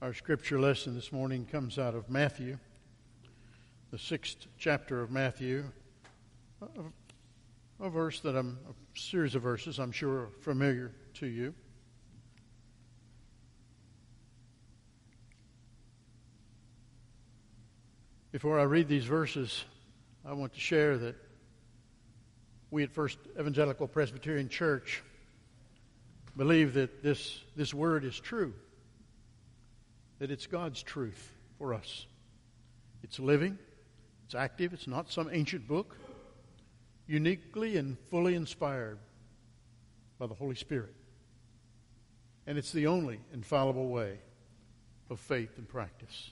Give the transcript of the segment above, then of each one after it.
Our scripture lesson this morning comes out of Matthew, the sixth chapter of Matthew, a, a verse that I'm, a series of verses I'm sure are familiar to you. Before I read these verses, I want to share that we at First Evangelical Presbyterian Church believe that this, this word is true that it's God's truth for us. It's living, it's active, it's not some ancient book, uniquely and fully inspired by the Holy Spirit. And it's the only infallible way of faith and practice.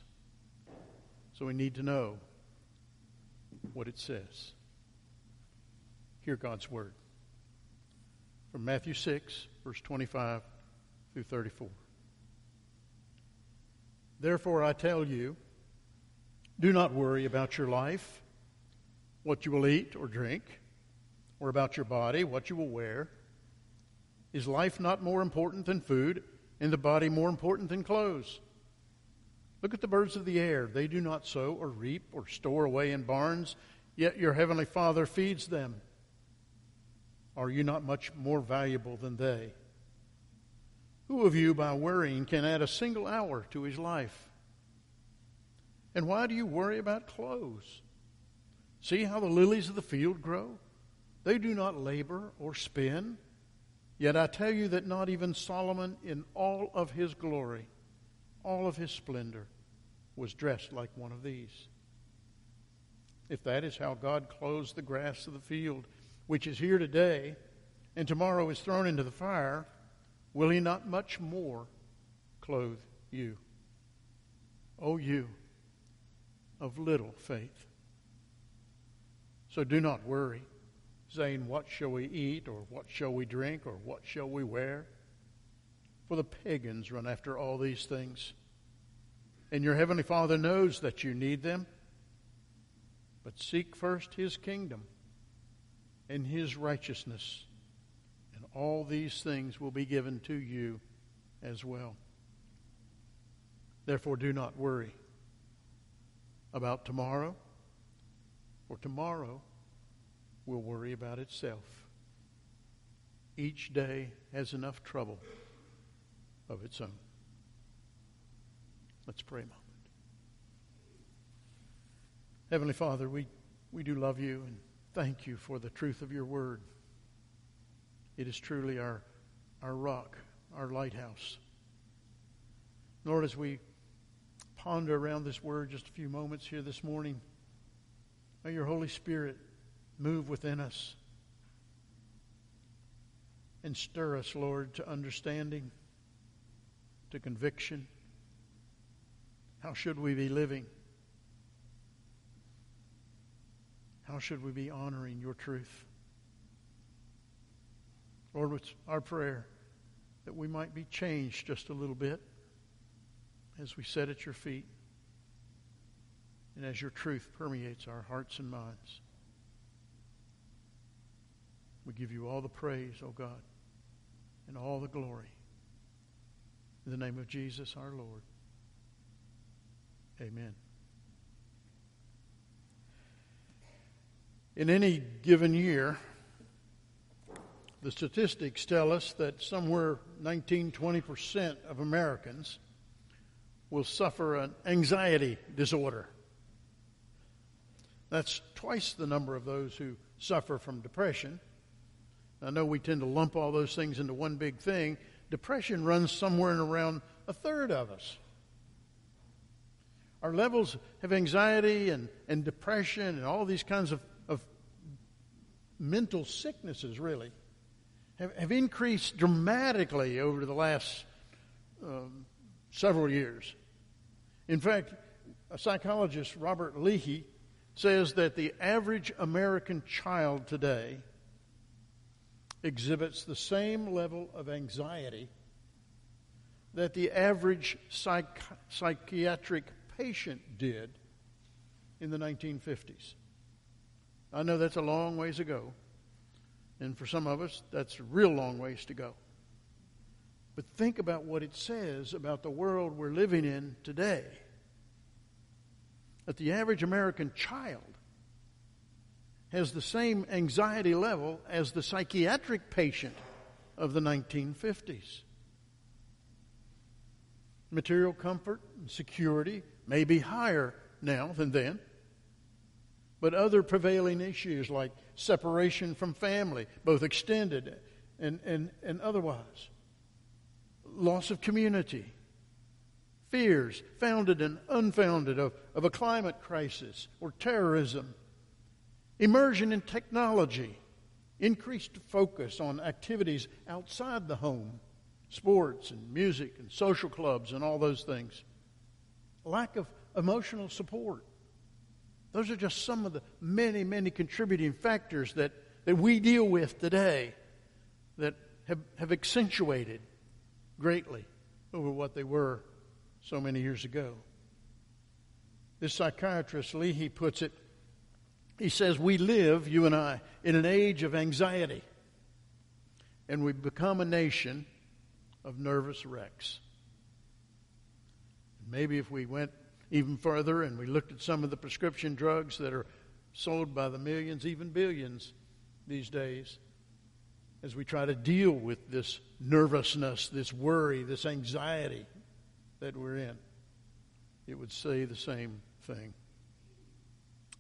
So we need to know what it says. Hear God's word. From Matthew 6, verse 25 through 34. Therefore, I tell you, do not worry about your life, what you will eat or drink, or about your body, what you will wear. Is life not more important than food, and the body more important than clothes? Look at the birds of the air. They do not sow or reap or store away in barns, yet your heavenly Father feeds them. Are you not much more valuable than they? Who of you, by worrying, can add a single hour to his life? And why do you worry about clothes? See how the lilies of the field grow? They do not labor or spin. Yet I tell you that not even Solomon, in all of his glory, all of his splendor, was dressed like one of these. If that is how God clothes the grass of the field, which is here today and tomorrow is thrown into the fire, will he not much more clothe you? O you of little faith. So do not worry, saying, What shall we eat, or what shall we drink, or what shall we wear? For the pagans run after all these things. And your heavenly Father knows that you need them. But seek first his kingdom and his righteousness all these things will be given to you as well. Therefore, do not worry about tomorrow, for tomorrow will worry about itself. Each day has enough trouble of its own. Let's pray a moment. Heavenly Father, we, we do love you and thank you for the truth of your word. It is truly our, our rock, our lighthouse. Lord, as we ponder around this word just a few moments here this morning, may your Holy Spirit move within us and stir us, Lord, to understanding, to conviction. How should we be living? How should we be honoring your truth? Lord, it's our prayer that we might be changed just a little bit as we sit at your feet and as your truth permeates our hearts and minds. We give you all the praise, O oh God, and all the glory. In the name of Jesus our Lord. Amen. In any given year, the statistics tell us that somewhere 19, 20% of Americans will suffer an anxiety disorder. That's twice the number of those who suffer from depression. I know we tend to lump all those things into one big thing. Depression runs somewhere in around a third of us. Our levels of anxiety and, and depression and all these kinds of, of mental sicknesses, really, have, have increased dramatically over the last um, several years. In fact, a psychologist, Robert Leahy, says that the average American child today exhibits the same level of anxiety that the average psych- psychiatric patient did in the 1950s. I know that's a long ways ago, and for some of us, that's a real long ways to go. But think about what it says about the world we're living in today. That the average American child has the same anxiety level as the psychiatric patient of the 1950s. Material comfort and security may be higher now than then, but other prevailing issues like separation from family, both extended and, and, and otherwise, loss of community, fears, founded and unfounded, of, of a climate crisis or terrorism, immersion in technology, increased focus on activities outside the home, sports and music and social clubs and all those things, lack of emotional support. Those are just some of the many, many contributing factors that, that we deal with today that have, have accentuated greatly over what they were so many years ago. This psychiatrist, Leahy, puts it he says, We live, you and I, in an age of anxiety, and we become a nation of nervous wrecks. Maybe if we went even further and we looked at some of the prescription drugs that are sold by the millions, even billions these days, as we try to deal with this nervousness, this worry, this anxiety that we're in, it would say the same thing.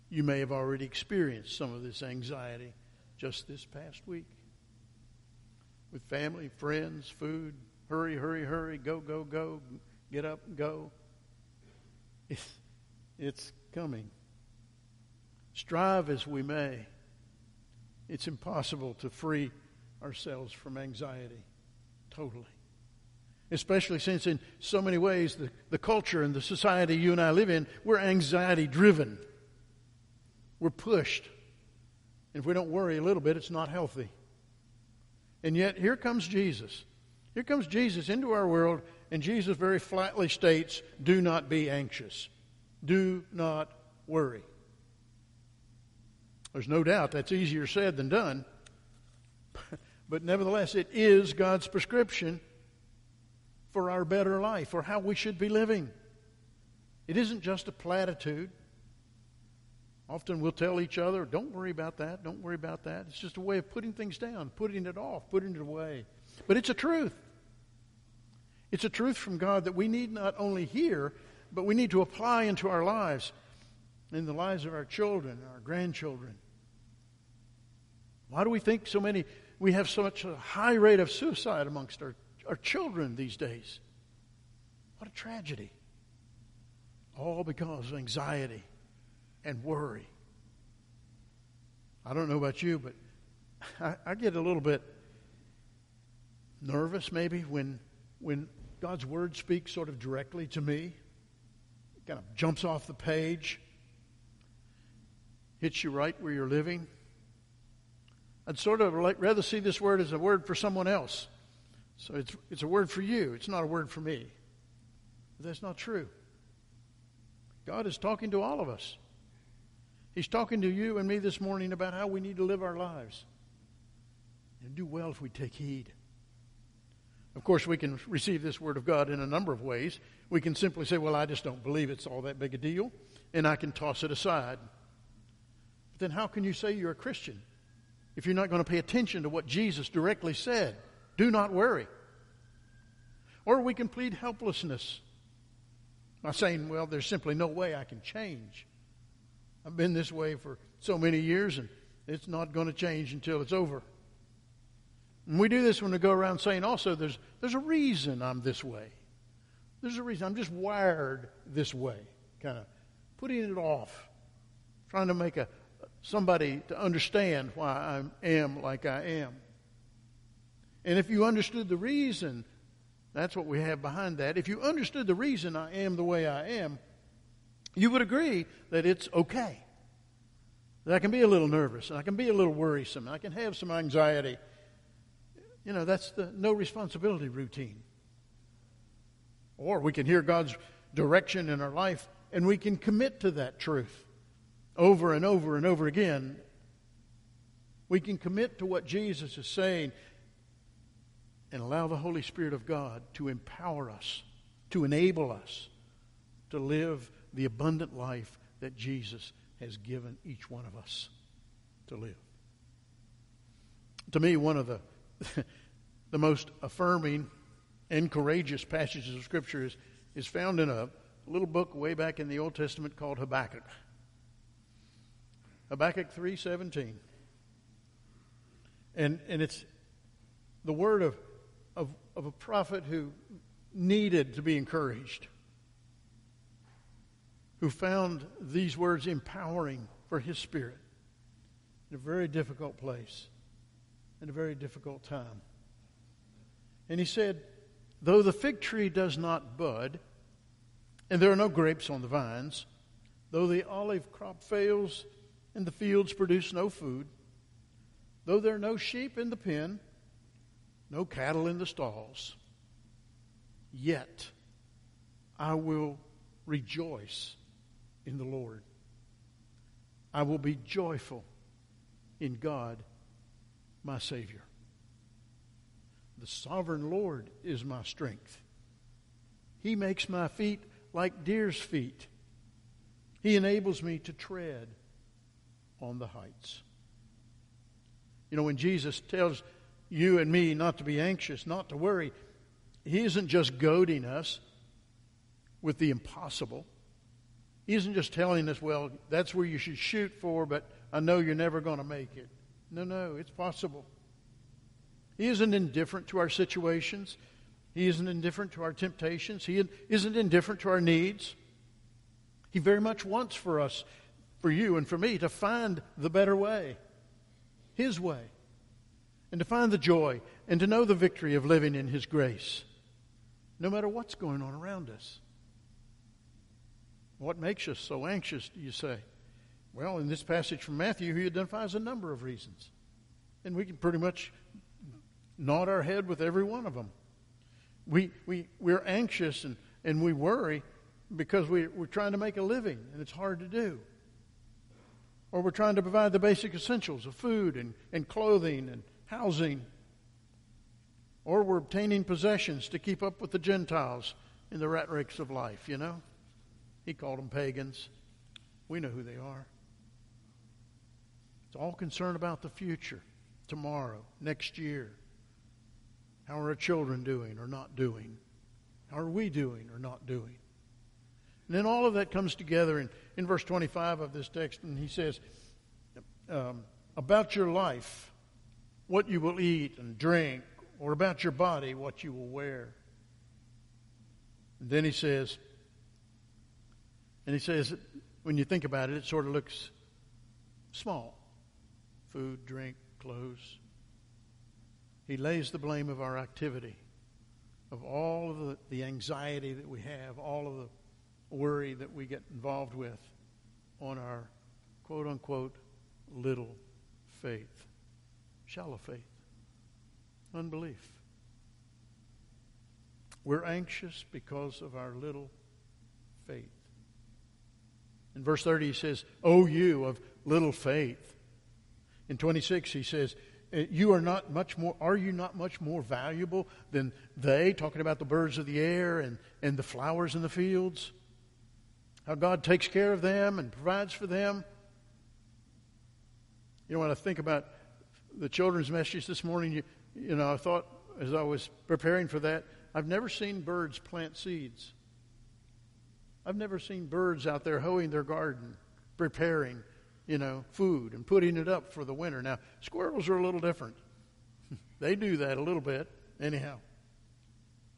You may have already experienced some of this anxiety just this past week with family, friends, food. Hurry, hurry, hurry, go, go, go, get up, go. It's, it's coming. Strive as we may, it's impossible to free ourselves from anxiety totally. Especially since, in so many ways, the, the culture and the society you and I live in, we're anxiety driven. We're pushed. And if we don't worry a little bit, it's not healthy. And yet, here comes Jesus. Here comes Jesus into our world, and Jesus very flatly states do not be anxious, do not worry. There's no doubt that's easier said than done. but nevertheless, it is God's prescription for our better life, for how we should be living. It isn't just a platitude. Often we'll tell each other, don't worry about that, don't worry about that. It's just a way of putting things down, putting it off, putting it away. But it's a truth. It's a truth from God that we need not only hear, but we need to apply into our lives, in the lives of our children, our grandchildren. Why do we think so many, we have such a high rate of suicide amongst our, our children these days? What a tragedy. All because of anxiety and worry. I don't know about you, but I, I get a little bit nervous maybe when when God's word speaks sort of directly to me. It kind of jumps off the page, hits you right where you're living. I'd sort of like, rather see this word as a word for someone else. So it's, it's a word for you, it's not a word for me. But that's not true. God is talking to all of us. He's talking to you and me this morning about how we need to live our lives. And do well if we take heed. Of course, we can receive this Word of God in a number of ways. We can simply say, Well, I just don't believe it's all that big a deal, and I can toss it aside. But then, how can you say you're a Christian if you're not going to pay attention to what Jesus directly said? Do not worry. Or we can plead helplessness by saying, Well, there's simply no way I can change. I've been this way for so many years, and it's not going to change until it's over. And we do this when we go around saying also there's, there's a reason I'm this way. There's a reason. I'm just wired this way, kind of putting it off, trying to make a, somebody to understand why I am like I am. And if you understood the reason, that's what we have behind that. If you understood the reason I am the way I am, you would agree that it's okay. That I can be a little nervous, and I can be a little worrisome, and I can have some anxiety. You know, that's the no responsibility routine. Or we can hear God's direction in our life, and we can commit to that truth over and over and over again. We can commit to what Jesus is saying. and allow the Holy Spirit of God to empower us, to enable us to live the abundant life that Jesus has given each one of us to live. To me, one of the, the most affirming and courageous passages of Scripture is, is found in a little book way back in the Old Testament called Habakkuk. Habakkuk 3.17. And, and it's the word of, of, of a prophet who needed to be encouraged, who found these words empowering for his spirit in a very difficult place, in a very difficult time. And he said, Though the fig tree does not bud, and there are no grapes on the vines, though the olive crop fails, and the fields produce no food, though there are no sheep in the pen, no cattle in the stalls, yet I will rejoice in the Lord. I will be joyful in God, my Savior. The sovereign Lord is my strength. He makes my feet like deer's feet. He enables me to tread on the heights. You know, when Jesus tells you and me not to be anxious, not to worry, He isn't just goading us with the impossible. He isn't just telling us, well, that's where you should shoot for, but I know you're never going to make it. No, no, it's possible. He isn't indifferent to our situations. He isn't indifferent to our temptations. He isn't indifferent to our needs. He very much wants for us, for you and for me, to find the better way, His way, and to find the joy and to know the victory of living in His grace, no matter what's going on around us. What makes us so anxious, do you say? Well, in this passage from Matthew, he identifies a number of reasons. And we can pretty much nod our head with every one of them. We, we, we're anxious and, and we worry because we, we're trying to make a living and it's hard to do. Or we're trying to provide the basic essentials of food and, and clothing and housing. Or we're obtaining possessions to keep up with the Gentiles in the rat race of life, you know? He called them pagans. We know who they are. It's all concerned about the future, tomorrow, next year. How are our children doing or not doing? How are we doing or not doing? And then all of that comes together in, in verse 25 of this text, and he says, um, About your life, what you will eat and drink, or about your body, what you will wear. And then he says, and he says, when you think about it, it sort of looks small food, drink, clothes. He lays the blame of our activity, of all of the, the anxiety that we have, all of the worry that we get involved with on our quote unquote little faith, shallow faith, unbelief. We're anxious because of our little faith. In verse 30, he says, O you of little faith. In 26, he says, uh, you are not much more are you not much more valuable than they talking about the birds of the air and, and the flowers in the fields? How god takes care of them and provides for them. You know when i think about the children's message this morning you, you know i thought as i was preparing for that i've never seen birds plant seeds. I've never seen birds out there hoeing their garden preparing you know, food and putting it up for the winter. Now, squirrels are a little different. they do that a little bit, anyhow.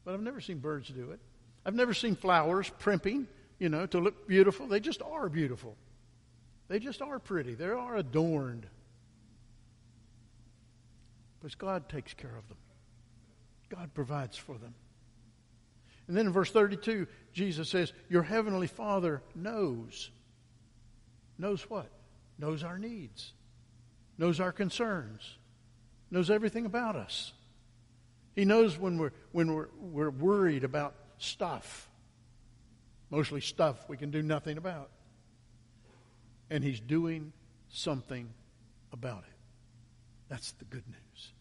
But I've never seen birds do it. I've never seen flowers primping, you know, to look beautiful. They just are beautiful. They just are pretty. They are adorned. But God takes care of them. God provides for them. And then in verse 32, Jesus says, Your heavenly Father knows. Knows what? Knows our needs, knows our concerns, knows everything about us. He knows when we're, when we're, we're worried about stuff, mostly stuff we can do nothing about. And He's doing something about it. That's the good news.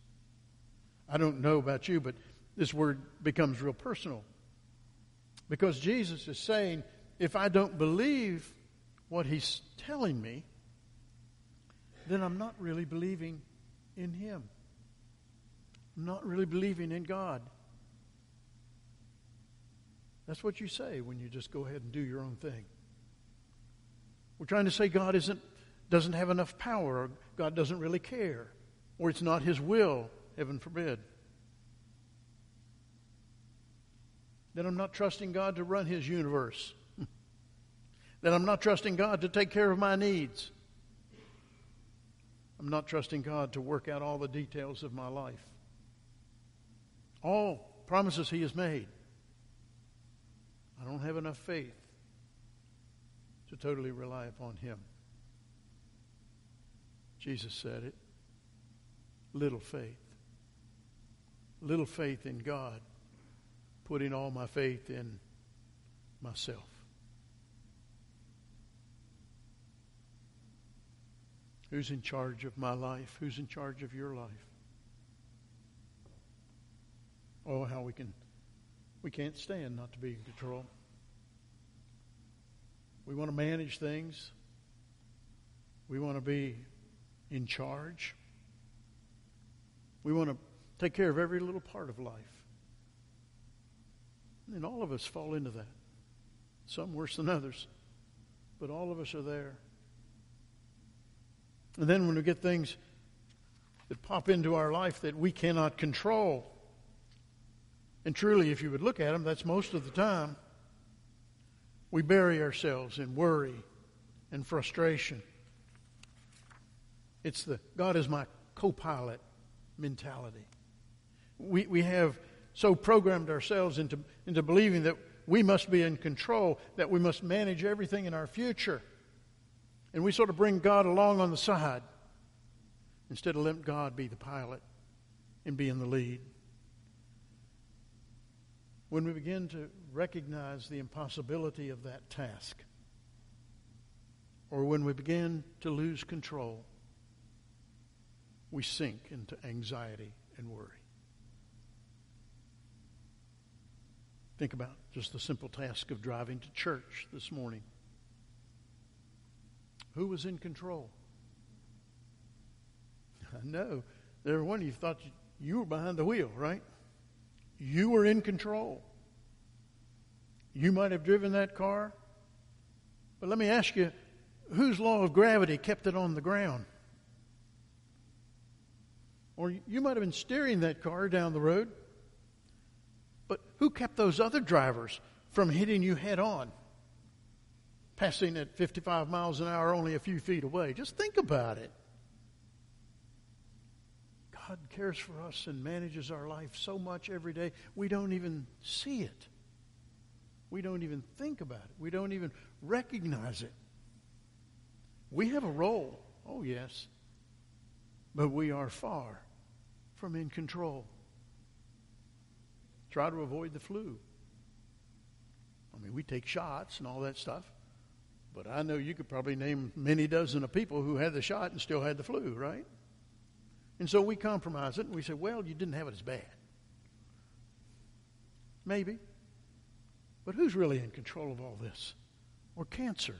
I don't know about you, but this word becomes real personal. Because Jesus is saying, if I don't believe what he's telling me, then I'm not really believing in him. I'm not really believing in God. That's what you say when you just go ahead and do your own thing. We're trying to say God isn't, doesn't have enough power, or God doesn't really care, or it's not His will, heaven forbid. Then I'm not trusting God to run His universe. then I'm not trusting God to take care of my needs. I'm not trusting God to work out all the details of my life. All promises He has made. I don't have enough faith to totally rely upon Him. Jesus said it. Little faith. Little faith in God, putting all my faith in myself. Who's in charge of my life? Who's in charge of your life? Oh, how we can we can't stand not to be in control. We want to manage things. We want to be in charge. We want to take care of every little part of life. And all of us fall into that. Some worse than others. But all of us are there. And then when we get things that pop into our life that we cannot control, and truly, if you would look at them, that's most of the time. We bury ourselves in worry and frustration. It's the God is my co pilot mentality. We, we have so programmed ourselves into, into believing that we must be in control, that we must manage everything in our future. And we sort of bring God along on the side instead of letting God be the pilot and be in the lead when we begin to recognize the impossibility of that task, or when we begin to lose control, we sink into anxiety and worry. Think about just the simple task of driving to church this morning. Who was in control? I know. There one of you thought you were behind the wheel, right? You were in control. You might have driven that car, but let me ask you whose law of gravity kept it on the ground? Or you might have been steering that car down the road, but who kept those other drivers from hitting you head on, passing at 55 miles an hour only a few feet away? Just think about it. God cares for us and manages our life so much every day, we don't even see it. We don't even think about it. We don't even recognize it. We have a role, oh yes, but we are far from in control. Try to avoid the flu. I mean, we take shots and all that stuff, but I know you could probably name many dozen of people who had the shot and still had the flu, right? And so we compromise it and we say, well, you didn't have it as bad. Maybe. But who's really in control of all this? Or cancer?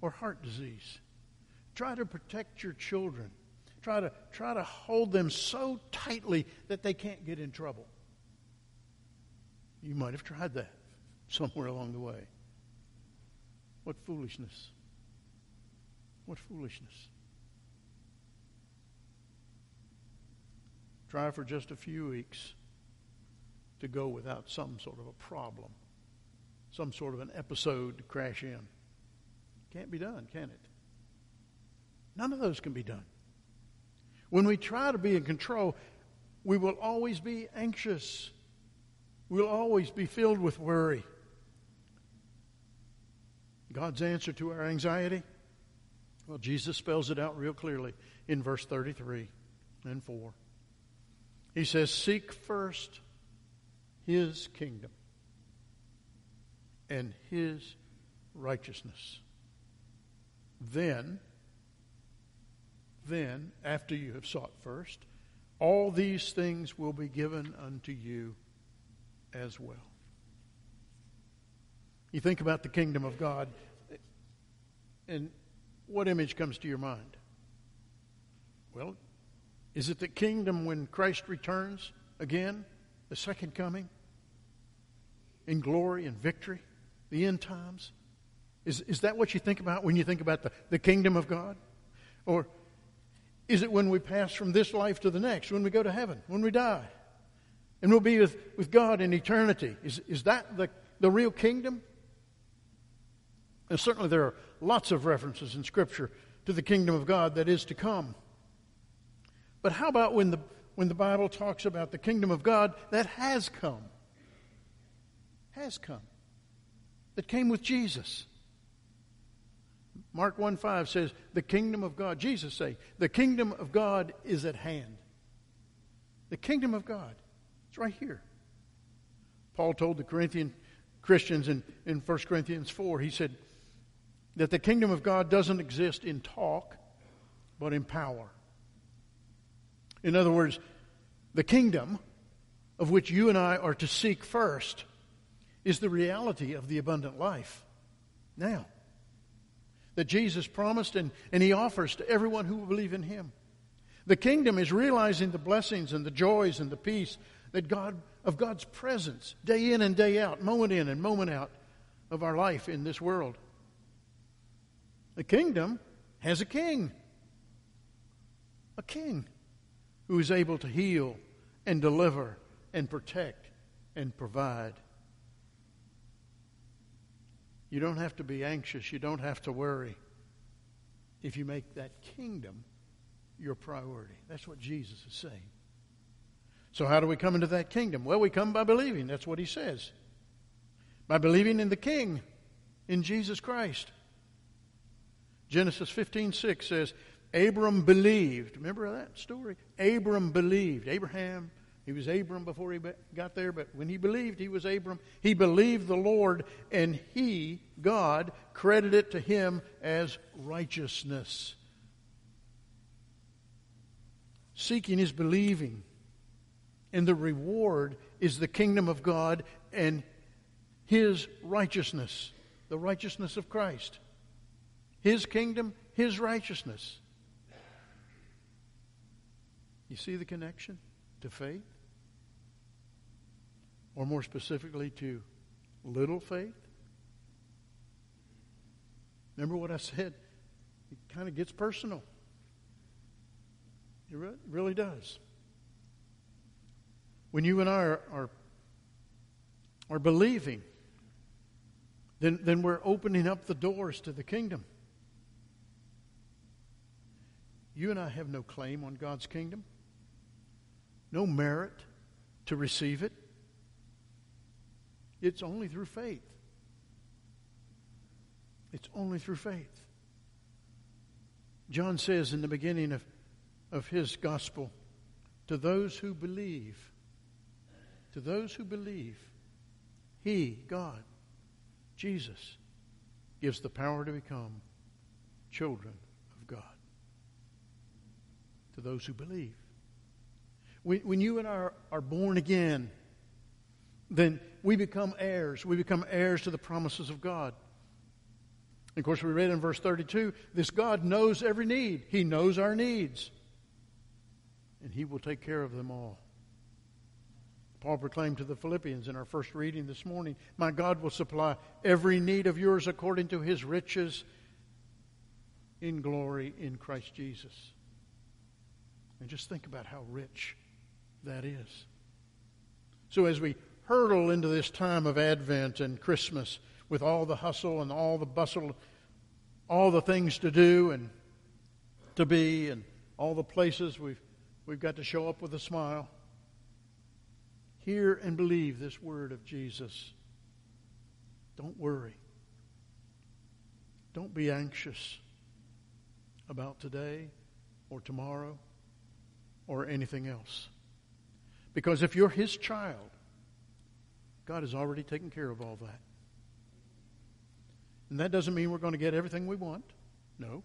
Or heart disease? Try to protect your children. Try to, try to hold them so tightly that they can't get in trouble. You might have tried that somewhere along the way. What foolishness. What foolishness. Try for just a few weeks to go without some sort of a problem, some sort of an episode to crash in. Can't be done, can it? None of those can be done. When we try to be in control, we will always be anxious. We'll always be filled with worry. God's answer to our anxiety? Well, Jesus spells it out real clearly in verse 33 and 4. He says, Seek first his kingdom and his righteousness. Then, then, after you have sought first, all these things will be given unto you as well. You think about the kingdom of God, and what image comes to your mind? Well, is it the kingdom when Christ returns again, the second coming, in glory and victory, the end times? Is, is that what you think about when you think about the, the kingdom of God? Or is it when we pass from this life to the next, when we go to heaven, when we die? And we'll be with, with God in eternity. Is, is that the, the real kingdom? And certainly there are lots of references in Scripture to the kingdom of God that is to come. But how about when the, when the Bible talks about the kingdom of God that has come? Has come. That came with Jesus. Mark 1 5 says, The kingdom of God, Jesus say, the kingdom of God is at hand. The kingdom of God. It's right here. Paul told the Corinthian Christians in, in 1 Corinthians 4, he said that the kingdom of God doesn't exist in talk, but in power. In other words, the kingdom of which you and I are to seek first is the reality of the abundant life now that Jesus promised and, and he offers to everyone who will believe in him. The kingdom is realizing the blessings and the joys and the peace that God of God's presence day in and day out, moment in and moment out of our life in this world. The kingdom has a king. A king who is able to heal and deliver and protect and provide. You don't have to be anxious. You don't have to worry if you make that kingdom your priority. That's what Jesus is saying. So, how do we come into that kingdom? Well, we come by believing. That's what he says. By believing in the King, in Jesus Christ. Genesis 15 6 says, Abram believed. Remember that story? Abram believed. Abraham he was Abram before he got there, but when he believed, he was Abram. He believed the Lord, and he, God, credited it to him as righteousness. Seeking is believing, and the reward is the kingdom of God and his righteousness, the righteousness of Christ. His kingdom, his righteousness. You see the connection to faith? or more specifically to little faith? Remember what I said? It kind of gets personal. It really does. When you and I are, are, are believing, then, then we're opening up the doors to the kingdom. You and I have no claim on God's kingdom, no merit to receive it. It's only through faith. It's only through faith. John says in the beginning of, of his gospel, to those who believe, to those who believe, He, God, Jesus, gives the power to become children. To those who believe. When, when you and I are, are born again, then we become heirs. We become heirs to the promises of God. And of course, we read in verse 32 this God knows every need, He knows our needs, and He will take care of them all. Paul proclaimed to the Philippians in our first reading this morning My God will supply every need of yours according to His riches in glory in Christ Jesus. And just think about how rich that is. So, as we hurtle into this time of Advent and Christmas with all the hustle and all the bustle, all the things to do and to be, and all the places we've, we've got to show up with a smile. Hear and believe this word of Jesus. Don't worry. Don't be anxious about today or tomorrow or anything else. Because if you're His child, God has already taken care of all that. And that doesn't mean we're going to get everything we want. No.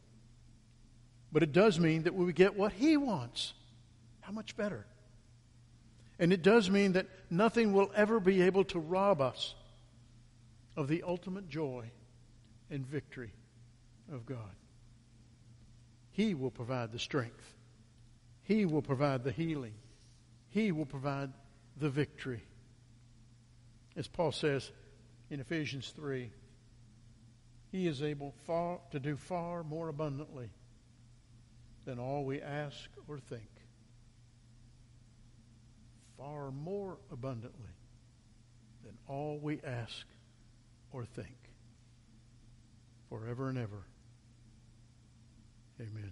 But it does mean that we get what He wants. How much better? And it does mean that nothing will ever be able to rob us of the ultimate joy and victory of God. He will provide the strength. He will provide the healing. He will provide the victory. As Paul says in Ephesians 3, He is able far, to do far more abundantly than all we ask or think. Far more abundantly than all we ask or think. Forever and ever. Amen.